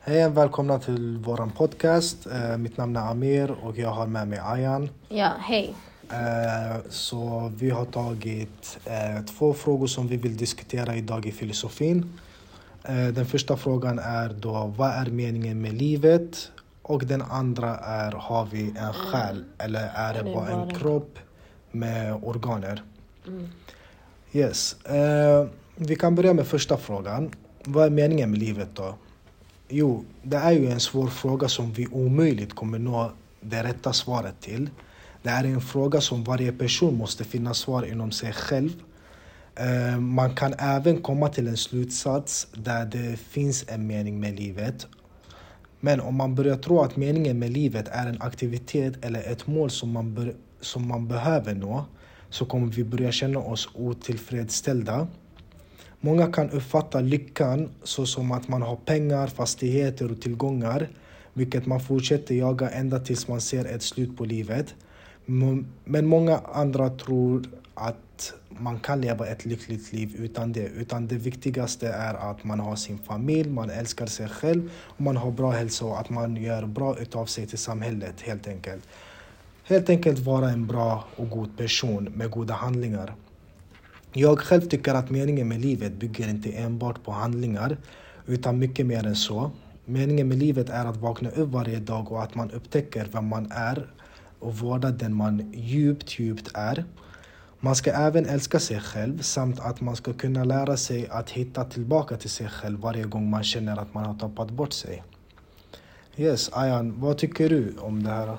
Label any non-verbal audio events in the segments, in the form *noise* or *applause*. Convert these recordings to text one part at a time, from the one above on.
Hej och välkomna till våran podcast. Eh, mitt namn är Amir och jag har med mig Ayan. Ja, hej. Eh, så vi har tagit eh, två frågor som vi vill diskutera idag i filosofin. Den första frågan är då vad är meningen med livet? Och den andra är har vi en själ eller är det bara en kropp med organer? Mm. Yes. Vi kan börja med första frågan. Vad är meningen med livet då? Jo, det är ju en svår fråga som vi omöjligt kommer nå det rätta svaret till. Det är en fråga som varje person måste finna svar inom sig själv. Eh, man kan även komma till en slutsats där det finns en mening med livet. Men om man börjar tro att meningen med livet är en aktivitet eller ett mål som man, bör, som man behöver nå så kommer vi börja känna oss otillfredsställda. Många kan uppfatta lyckan så som att man har pengar, fastigheter och tillgångar vilket man fortsätter jaga ända tills man ser ett slut på livet. Men många andra tror att man kan leva ett lyckligt liv utan det. Utan det viktigaste är att man har sin familj, man älskar sig själv och man har bra hälsa och att man gör bra utav sig till samhället helt enkelt. Helt enkelt vara en bra och god person med goda handlingar. Jag själv tycker att meningen med livet bygger inte enbart på handlingar utan mycket mer än så. Meningen med livet är att vakna upp varje dag och att man upptäcker vem man är och vårda den man djupt, djupt är. Man ska även älska sig själv samt att man ska kunna lära sig att hitta tillbaka till sig själv varje gång man känner att man har tappat bort sig. Yes, Ayan, vad tycker du om det här?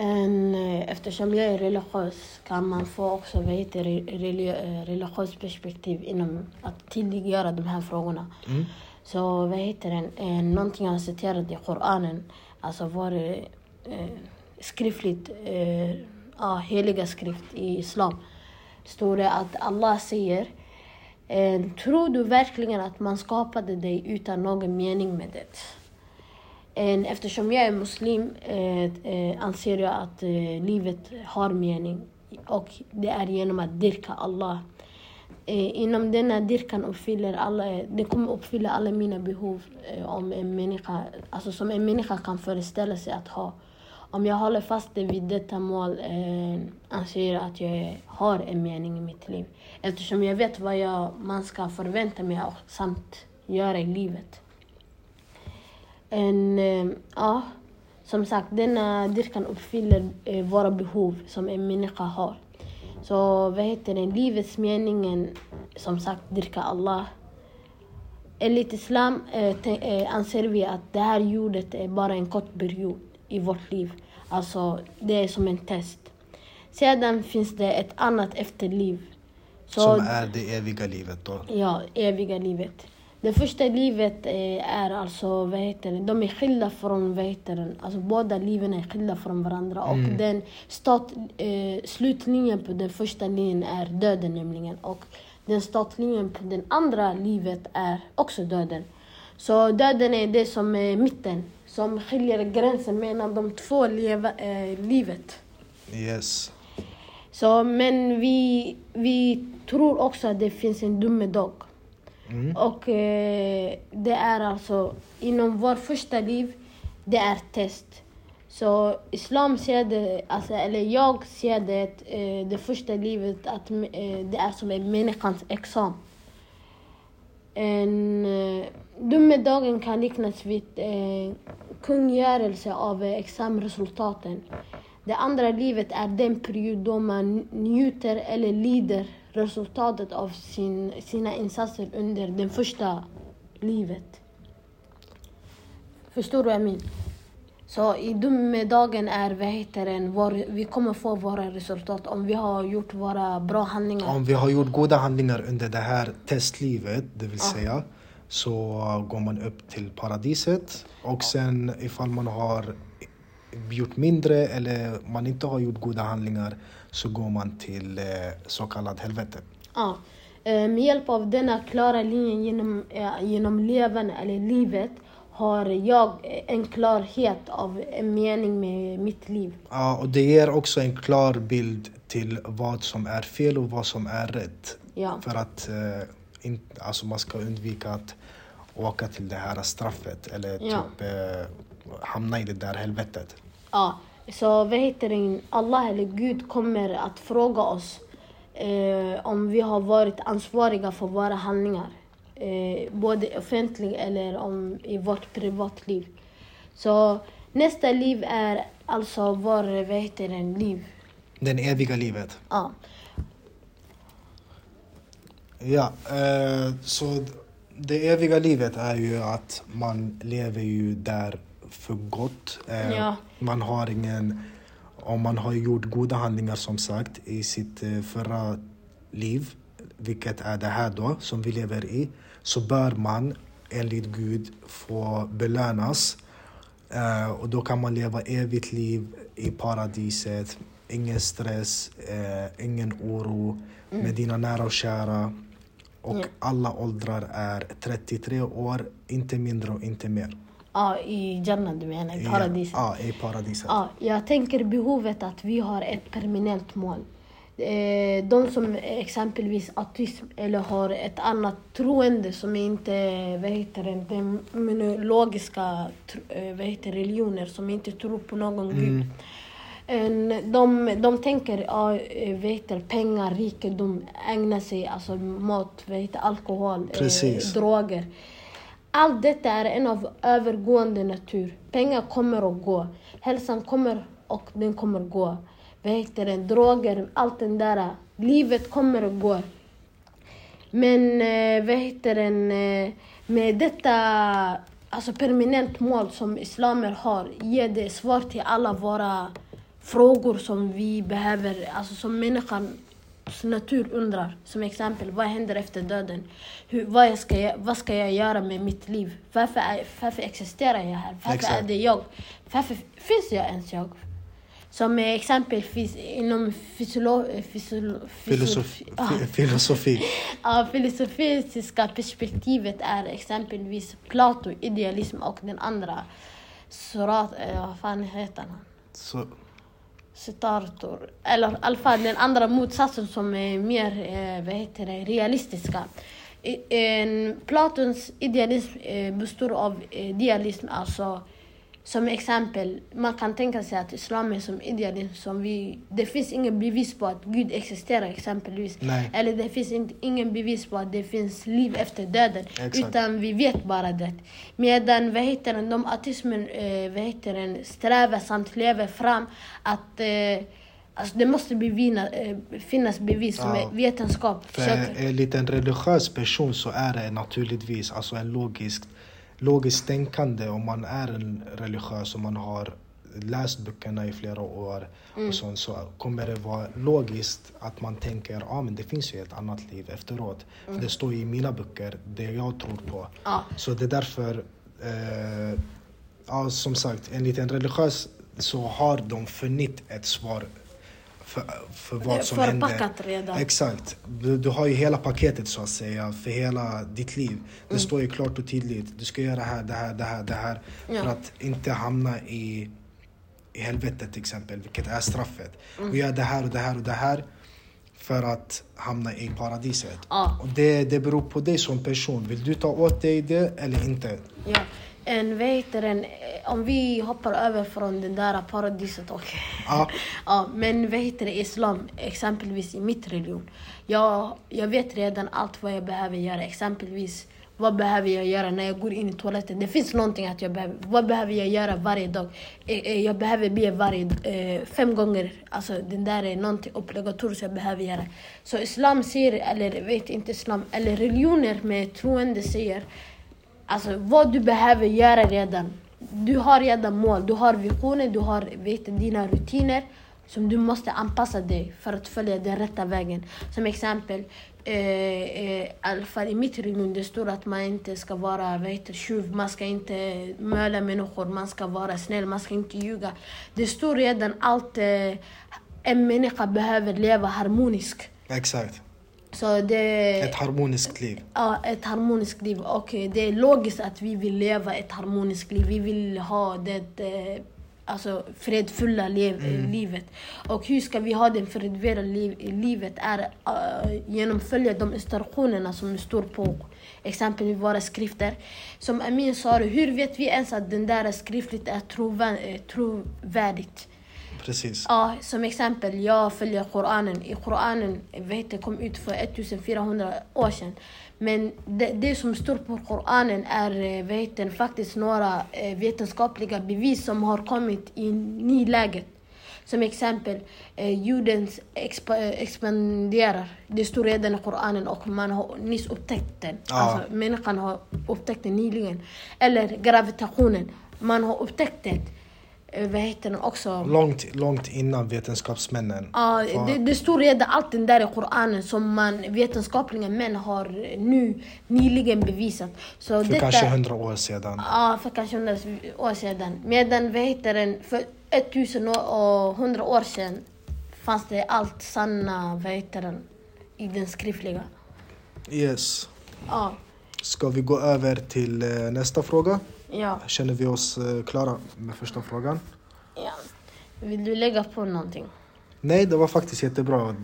En, eh, eftersom jag är religiös kan man få också vad heter, eh, religiöst perspektiv inom att tydliggöra de här frågorna. Mm? Så vad heter det, eh, någonting jag har citerat i Koranen, alltså var det eh, skriftligt, eh, ja, heliga skrift i Islam, står det att Allah säger eh, Tror du verkligen att man skapade dig utan någon mening med det? Eh, eftersom jag är muslim eh, eh, anser jag att eh, livet har mening och det är genom att dyrka Allah. Eh, inom denna dyrkan uppfyller alla, det kommer uppfylla alla mina behov eh, om en människa, alltså som en människa kan föreställa sig att ha. Om jag håller fast vid detta mål eh, anser jag att jag har en mening i mitt liv. Eftersom jag vet vad jag, man ska förvänta mig och samt göra i livet. En, eh, ja, som sagt, denna dyrkan uppfyller eh, våra behov som en människa har. Så vad heter det, livets meningen, som sagt, dyrka Allah. Enligt islam eh, eh, anser vi att det här jordet är bara en kort period i vårt liv. Alltså, det är som en test. Sedan finns det ett annat efterliv. Så- Som är det eviga livet då? Ja, eviga livet. Det första livet eh, är alltså, vad heter det, de är skilda från, vad heter det, alltså båda liven är skilda från varandra. Och den start, eh, slutlinjen på den första linjen är döden nämligen. Och den startlinjen på den andra livet är också döden. Så döden är det som är mitten, som skiljer gränsen mellan de två leva, eh, livet. Yes. Så, men vi, vi tror också att det finns en domedag. Mm. Och eh, det är alltså inom vårt första liv, det är test. Så islam ser det, alltså, eller jag ser det, eh, det första livet att eh, det är som en människans examen. En eh, domedagen kan liknas vid eh, kungörelse av eh, examensresultaten. Det andra livet är den period då man njuter eller lider resultatet av sin, sina insatser under det första livet. Förstår du vad jag menar? Så i domedagen är, vad heter den, vår, vi kommer få våra resultat om vi har gjort våra bra handlingar. Om vi har gjort goda handlingar under det här testlivet, det vill säga, så går man upp till paradiset. Och sen ifall man har gjort mindre eller man inte har gjort goda handlingar så går man till eh, så kallad helvete. Ja. Eh, Med hjälp av denna klara linje genom, eh, genom levande eller livet har jag en klarhet av en mening med mitt liv. Ja, och det ger också en klar bild till vad som är fel och vad som är rätt. Ja. För att eh, in, alltså man ska undvika att åka till det här straffet eller Ja. typ eh, hamna i det där helvetet. Ja, så vad heter det? Allah eller Gud kommer att fråga oss eh, om vi har varit ansvariga för våra handlingar. Eh, både offentligt eller om, i vårt privatliv. Så nästa liv är alltså vår, vad heter det, liv. Den eviga livet. Ja. Ja, eh, så det eviga livet är ju att man lever ju där för gott. Eh, Ja. Man har ingen... Om man har gjort goda handlingar som sagt i sitt eh, förra liv, vilket är det här då som vi lever i, så bör man enligt Gud få belönas. Eh, och då kan man leva evigt liv i paradiset. Ingen stress, ingen oro med dina nära och kära. Och alla åldrar är 33 år, inte mindre och inte mer. Ja, i Jannah du menar, i paradiset. Ja, i paradiset. Ja, jag tänker behovet att vi har ett permanent mål. Eh, De som exempelvis autism eller har ett annat troende som inte, vad heter det, den logiska vad heter, det, religioner som inte tror på någon gud. En- De, de tänker, ja, eh, det, pengar, rikedom, ägna sig, alltså mat, heter, alkohol, Precis. Eh, droger. Allt detta är en av övergående natur. Pengar kommer och går. Hälsan kommer och den kommer gå. Vad heter det? Droger, allt det där. Livet kommer och går. Men eh, vad heter den, eh, med detta alltså permanent mål som islamer har ger det svar till alla våra frågor som vi behöver, alltså som människan natur undrar. Som exempel, vad händer efter döden? Hur, vad, ska, jag- vad ska jag göra med mitt liv? Varför, är, varför existerar jag här? Varför Exakt. är det jag? Varför finns jag ens jag? Som exempel finns inom fysiolo, fysiolo, Filosofi. Ah. fi- filosofi. Ja, filosofiska perspektivet är exempelvis Plato, idealism och den andra Surat, eh, vad fan heter han? Så, Sitartor. Eller i alla fall den andra motsatsen som är mer eh, vad heter det, realistiska. En, Platons idealism eh, består av eh, dialism, alltså som exempel, man kan tänka sig att islam är som idealism. Som vi, det finns ingen bevis på att Gud existerar exempelvis. Nej. Eller det finns inte, ingen bevis på att det finns liv efter döden. Exakt. Utan vi vet bara det. Medan vad heter den, de autismen eh, vad heter den, strävar samt lever fram att eh, alltså det måste bevina, eh, finnas bevis som Ja. vetenskap. för försöker. enligt en religiös person så är det naturligtvis alltså en logisk, logiskt tänkande om man är en religiös och man har läst böckerna i flera år Mm. och sånt, så kommer det vara logiskt att man tänker ja men det finns ju ett annat liv efteråt. För det står ju i mina böcker, det jag tror på. Mm. Ja. Så det är därför, eh, ja, som sagt, enligt en religiös så har de funnit ett svar för, för vad som händer. Förpackat redan. Exakt. Du, du har ju hela paketet så att säga för hela ditt liv. Det Mm. står ju klart och tydligt. Du ska göra det här, det här, det här, det här. Ja. För att inte hamna i, i helvetet till exempel, vilket är straffet. Mm. Och gör det här och det här och det här för att hamna i paradiset. Ja. Och det, det beror på dig som person. Vill du ta åt dig det eller inte? Ja. En, den, eh, om vi hoppar över från den där paradiset och... Ja. *laughs* ja, men vad heter det, islam, exempelvis i mitt religion. Jag, jag vet redan allt vad jag behöver göra. Exempelvis, vad behöver jag göra när jag går in i toaletten? Det finns någonting att jag behöver. Vad behöver jag göra varje dag? Eh, eh, Jag behöver be varje, fem gånger. Alltså den där är någonting obligatoriskt jag behöver göra. Så islam säger, eller vet inte islam, eller religioner med troende säger Alltså vad du behöver göra redan. Du har redan mål, du har visioner, du har vet, dina rutiner som du måste anpassa dig för att följa den rätta vägen. Som exempel, eh, eh, i alla fall i mitt religion, det står att man inte ska vara tjuv, man ska inte möla människor, man ska vara snäll, man ska inte ljuga. Det står redan allt eh, en människa behöver leva harmoniskt. Exakt. Så det... Ett harmoniskt liv. Ja, ett harmoniskt liv. Och det är logiskt att vi vill leva ett harmoniskt liv. Vi vill ha det eh, alltså, fredfulla liv, eh, livet. Och hur ska vi ha det fredfulla liv, livet? är uh, följa de instruktionerna som står på exempel i våra skrifter. Som Amin sa, hur vet vi ens att den där skriftligt är trovä- trovärdigt? Precis. Ja, som exempel, jag följer Koranen. I Koranen jag, kom ut för 1400 år sedan. Men det, det som står på Koranen är eh, du, faktiskt några eh, vetenskapliga bevis som har kommit i nyläget. Som exempel, eh, jorden expa, eh, expanderar. Det står redan i Koranen och man har nyss upptäckt den. Ja. Alltså, människan har upptäckt den nyligen. Eller gravitationen. Man har upptäckt den. Eh, vad heter den också? Långt, långt innan vetenskapsmännen. Ja, var- det, det står redan allt den där i Koranen som man vetenskapliga män har nu nyligen bevisat. Så för kanske hundra år sedan. Ja, för kanske hundra år sedan. Medan vad heter den, för 1100 år sedan fanns det allt sanna, vad heter den, i den skriftliga. Yes. Ja, Ska vi gå över till eh, nästa fråga? Ja, Känner vi oss eh, klara med första frågan? ja. Vill du lägga på någonting? Nej, det var faktiskt jättebra.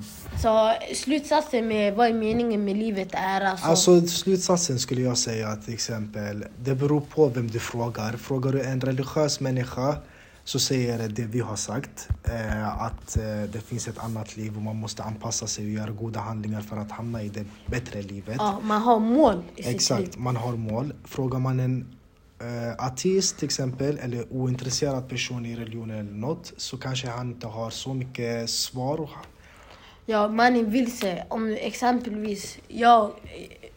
Så slutsatsen med vad är meningen med livet är alltså... Alltså slutsatsen skulle jag säga till exempel, det beror på vem du frågar. Frågar du en religiös människa så säger det vi har sagt. Eh, att eh, det finns ett annat liv och man måste anpassa sig och göra goda handlingar för att hamna i det bättre livet. ja, man har mål i sitt liv. Exakt, man har mål. Frågar man en eh, ateist till exempel, eller ointresserad person i religion eller något, så kanske han inte har så mycket svar. Ja, man är vilse. Om exempelvis jag...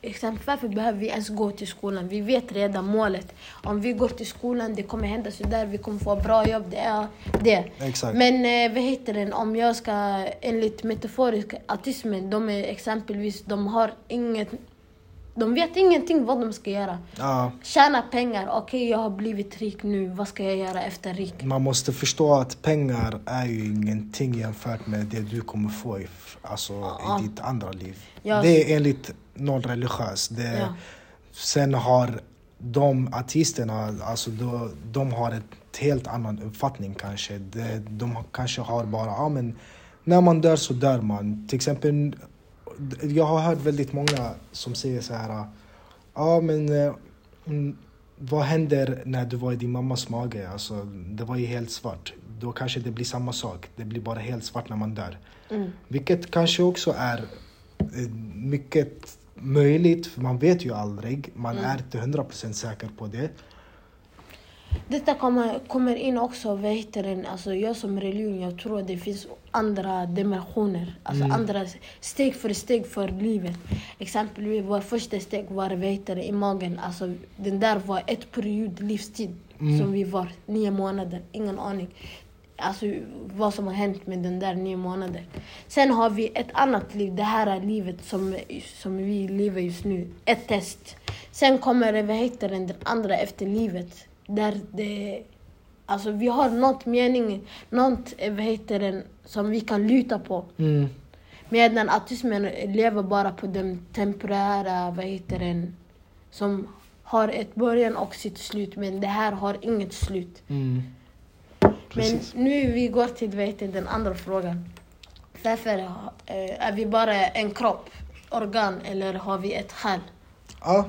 Exempel, varför behöver vi ens gå till skolan? Vi vet redan målet. Om vi går till skolan, det kommer hända så där. vi kommer få bra jobb. Det är det. Exakt. Men eh, vad heter den? Om jag ska, enligt metaforisk autismen, de är exempelvis, de har inget... De vet ingenting vad de ska göra. Ja, Tjäna pengar. Okej, jag har blivit rik nu. Vad ska jag göra efter rik? man måste förstå att pengar är ju ingenting jämfört med det du kommer få i, alltså, Ja. i ditt andra liv. Ja. Det är enligt någon religiös. Det, Ja. Sen har de artisterna, alltså de, de har ett helt annan uppfattning kanske. De, de kanske har bara, ja men när man dör så dör man. Till exempel, jag har hört väldigt många som säger så här, ja men eh, mm, vad händer när du var i din mammas mage? Alltså, det var ju helt svart. Då kanske det blir samma sak. Det blir bara helt svart när man dör. Mm. Vilket kanske också är eh, mycket möjligt, för man vet ju aldrig. Man är inte 100% säker på det. Detta kommer, kommer in också, vad heter den, alltså jag som religion, jag tror att det finns andra dimensioner. Alltså andra steg för steg för livet. Exempelvis vår första steg var, vad heter det, i magen. Alltså den där var ett period livstid som vi var, nio månader, ingen aning. Alltså vad som har hänt med den där nio månader. Sen har vi ett annat liv, det här är livet som, som vi lever just nu. Ett test. Sen kommer det, vad heter den, det andra efter livet. Där det, alltså vi har något mening, något, eh, vad heter den, som vi kan luta på. Mm. Medan autismen lever bara på den temporära, vad heter den, som har ett början och sitt slut. Men det här har inget slut. Mm. Men nu vi går till vad heter den andra frågan. Varför eh, är vi bara en kropp, organ eller har vi ett själ? Ja.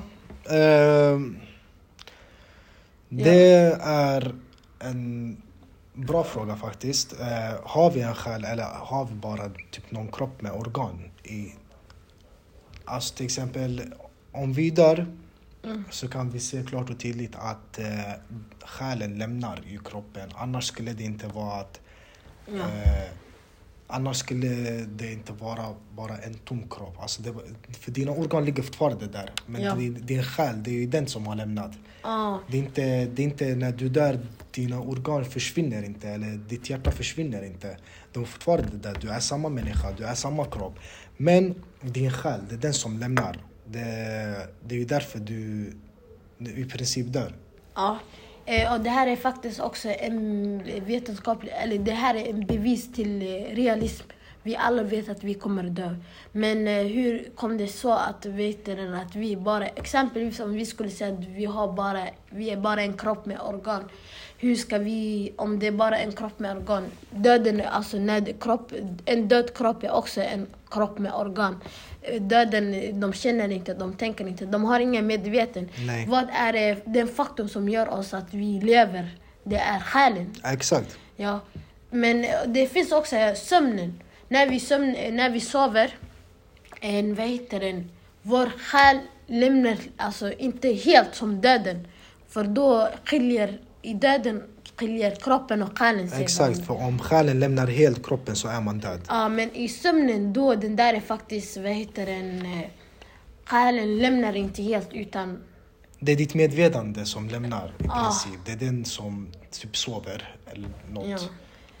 ehm, det är en bra fråga faktiskt. Eh, har vi en själ eller har vi bara typ någon kropp med organ? i Alltså till exempel om vi dör så kan vi se klart och tydligt att eh, själen lämnar ju kroppen. Annars skulle det inte vara att Ja. Eh, annars skulle det inte vara bara en tom kropp. Alltså det, för dina organ ligger fortfarande där. Men Ja. din, din själ, det är ju den som har lämnat. Ah, Det är, inte, det är inte när du dör, dina organ försvinner inte. Eller ditt hjärta försvinner inte. De är fortfarande där. Du är samma människa, du är samma kropp. Men din själ, det är den som lämnar. Det, det är ju därför du, i princip dör. ja. Eh, Eh, och det här är faktiskt också en vetenskaplig, eller det här är en bevis till eh, realism. Vi alla vet att vi kommer dö. Men eh, hur kom det så att, vet att vi bara, exempelvis om vi skulle säga att vi, har bara, vi är bara en kropp med organ. Hur ska vi, om det är bara en kropp med organ, döden är alltså när kropp, en död kropp är också en kropp med organ. Döden, de känner inte, de tänker inte, de har ingen medveten. Nej. Vad är det, den faktorn som gör oss att vi lever? Det är själen. Exakt. Ja, men det finns också sömnen. När vi, sömn, när vi sover, en, vad heter den, vår själ lämnar alltså inte helt som döden. För då skiljer, i döden skiljer kroppen och själen sig. Exakt, för om själen lämnar helt kroppen så är man död. Ja, men i sömnen då, den där är faktiskt, vad heter den, eh, själen lämnar inte helt utan Det är ditt medvetande som lämnar i Ah. princip. Det är den som typ sover eller något. Ja.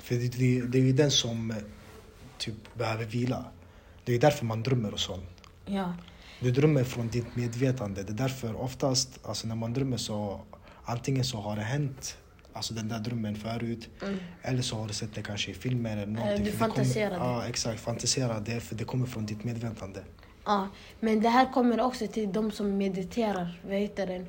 För det, det, det är ju den som eh, typ behöver vila. Det är därför man drömmer och sånt. ja. Du drömmer från ditt medvetande. Det är därför oftast, alltså när man drömmer så antingen så har det hänt Alltså den där drömmen förut. Eller så har du sett det kanske i filmer eller någonting. Mm. du fantiserar kommer. Ja, exakt. Fantisera det, för det kommer från ditt medvetande. Ja, men det här kommer också till de som mediterar. Vad heter den?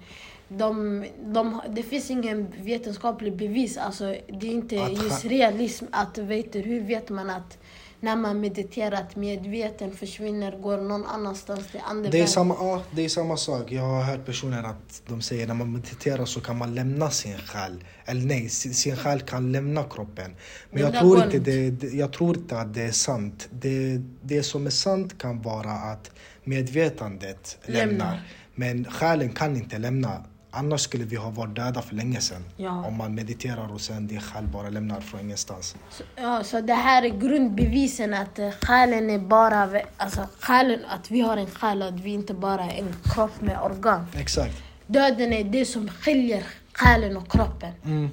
De, de, det finns ingen vetenskaplig bevis. Alltså, det är inte Att just realism. Att, vet du, hur vet man att när man mediterar att medveten försvinner, går någon annanstans till Det är, samma, ja, det är samma sak. Jag har hört personer att de säger när man mediterar så kan man lämna sin själ. Eller nej, sin själ kan lämna kroppen. Men Det jag tror, inte det, det, jag tror inte att det är sant. Det, det som är sant kan vara att medvetandet Lämnar. lämnar. Men själen kan inte lämna. Annars skulle vi ha varit döda för länge sedan. Ja. Om man mediterar och sen din själ bara lämnar från ingenstans. Så, ja, så det här är grundbevisen att eh, själen är bara... Alltså själen, att vi har en själ, att vi inte bara är en kropp med organ. Exakt. Döden är det som skiljer själen och kroppen. Mm.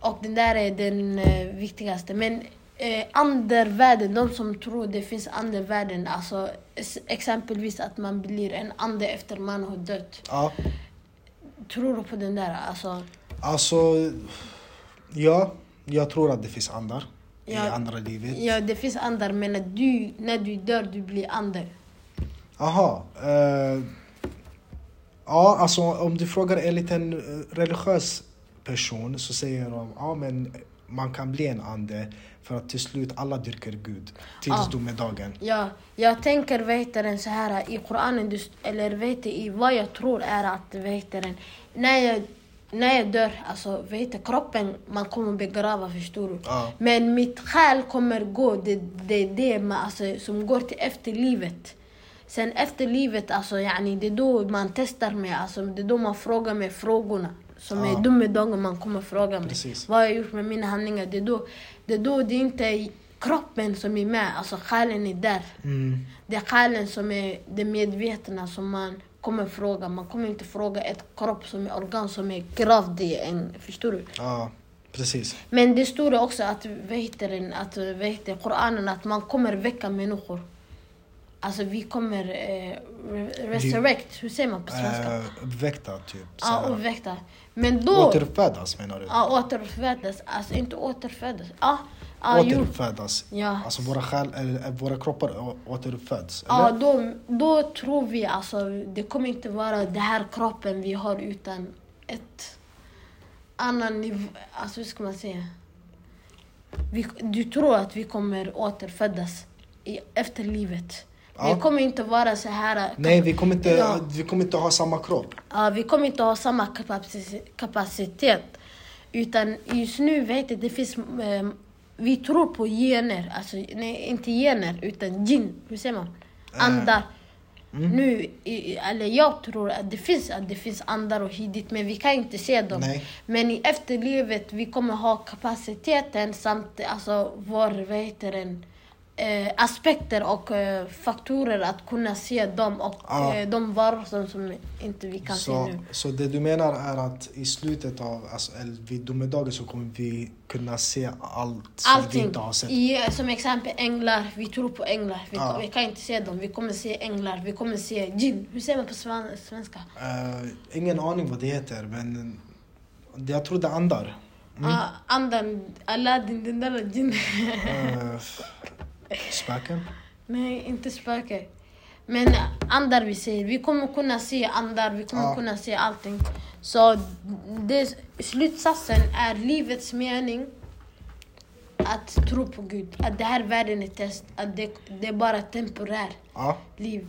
Och den där är den eh, viktigaste. Men eh, andervärlden, de som tror det finns andervärlden, alltså exempelvis att man blir en ande efter man har dött. Ja. Tror du på den där? Alltså, Alltså, ja. Jag tror att det finns andar i Ja. andra livet. ja, det finns andar, men att du, när du dör, du blir ande. Aha. Eh, ja, alltså om du frågar en liten eh, religiös person så säger de ja men man kan bli en ande för att till slut alla dyrkar Gud tills Ja. domedagen. Ja, jag tänker den, så här i Koranen, du- eller vet du, i vad jag tror är att heter den, när jag, när jag dör, alltså vad heter kroppen man kommer begrava förstår du. Ja. Men mitt själ kommer gå, det är det, det man, alltså, som går till efterlivet. Sen efter livet, alltså, yani, det är då man testar mig, alltså, det är då man frågar mig frågorna. Som Ja. är domedagen man kommer fråga mig. Precis. Vad jag gjort med mina handlingar? Det är då det, är då det är inte kroppen som är med, alltså själen är där. Mm. Det är själen som är det medvetna som man kommer fråga. Man kommer inte fråga ett kropp som är organ som är gravt i en, förstår du? Ja, precis. Men det står också att, vad heter att, vad heter Koranen, att man kommer väcka människor. Alltså vi kommer eh, re- resurrect, hur säger man på svenska? Eh, väckta typ. Ja, och väcka. Men då... Återuppfödas menar du? Ja, återfödas. Alltså inte återfödas. Ja, ja jo. Återuppfödas. Ja. Alltså våra, själ, eller, våra kroppar å- återuppföds. Ja, Eller? då, då tror vi alltså, det kommer inte vara den här kroppen vi har utan ett annan nivå, alltså hur ska man säga? Vi, du tror att vi kommer återfödas i efterlivet. Ja. Det kommer inte vara så här... Nej, vi kommer, inte, Ja. vi kommer inte ha samma kropp. Ja, vi kommer inte ha samma kapaci- kapacitet. Utan just nu vet jag, det finns... Eh, vi tror på gener. Alltså, nej, inte gener, utan jinn. Hur säger man? Andar. Nu, i, eller jag tror att det, finns, att det finns andar och hit men vi kan inte se dem. Nej. Men i efterlivet, vi kommer ha kapaciteten samt alltså, vår, vad heter den, eh, aspekter och eh, faktorer att kunna se dem och Ja. eh, de varelser som inte vi kan Så, se nu. så det du menar är att i slutet av, alltså, vid domedagen så kommer vi kunna se allt som vi inte har sett. I, som exempel änglar, vi tror på änglar. Vi, Ja. vi kan inte se dem. Vi kommer se änglar, vi kommer se jinn. Hur säger man på svenska? Eh, ingen aning vad det heter, men jag tror det andar. Ah, andan, Aladdin, den där jinn. Eh, *laughs* Spöken? Nej, inte spöke. Men andar vi säger, vi kommer kunna se andar, vi kommer Ja. kunna se allting. Så det, slutsatsen är livets mening att tro på Gud. Att det här världen är test, att det, det är bara temporärt Ja. liv.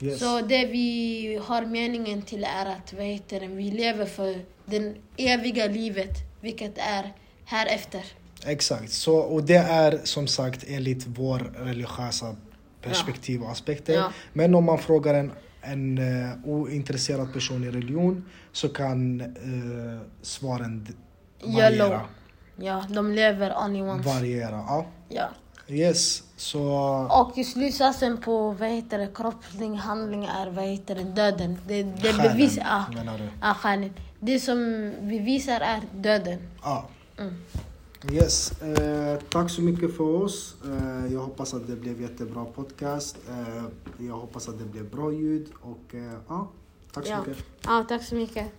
Yes. Så det vi har meningen till är att vad heter det, vi lever för det eviga livet, vilket är här efter. Exakt. Så, och det är som sagt enligt vår religiösa perspektiv och aspekter. Ja. Men om man frågar en, en eh, ointresserad person i religion så kan uh, svaren variera. Yellow. Ja, de lever only once. variera. Ja. Ja. Yes, så Och slutsatsen på vad heter det, kroppslig handling är vad heter det, döden. Det, det Själen, bevis, ja, menar du? själen. Det som bevisar är döden. ja. Mm. Yes, eh, tack så mycket för oss. Eh, jag hoppas att det blev jättebra podcast. Eh, jag hoppas att det blev bra ljud och eh, ja, tack så Ja. mycket. ja, tack så mycket.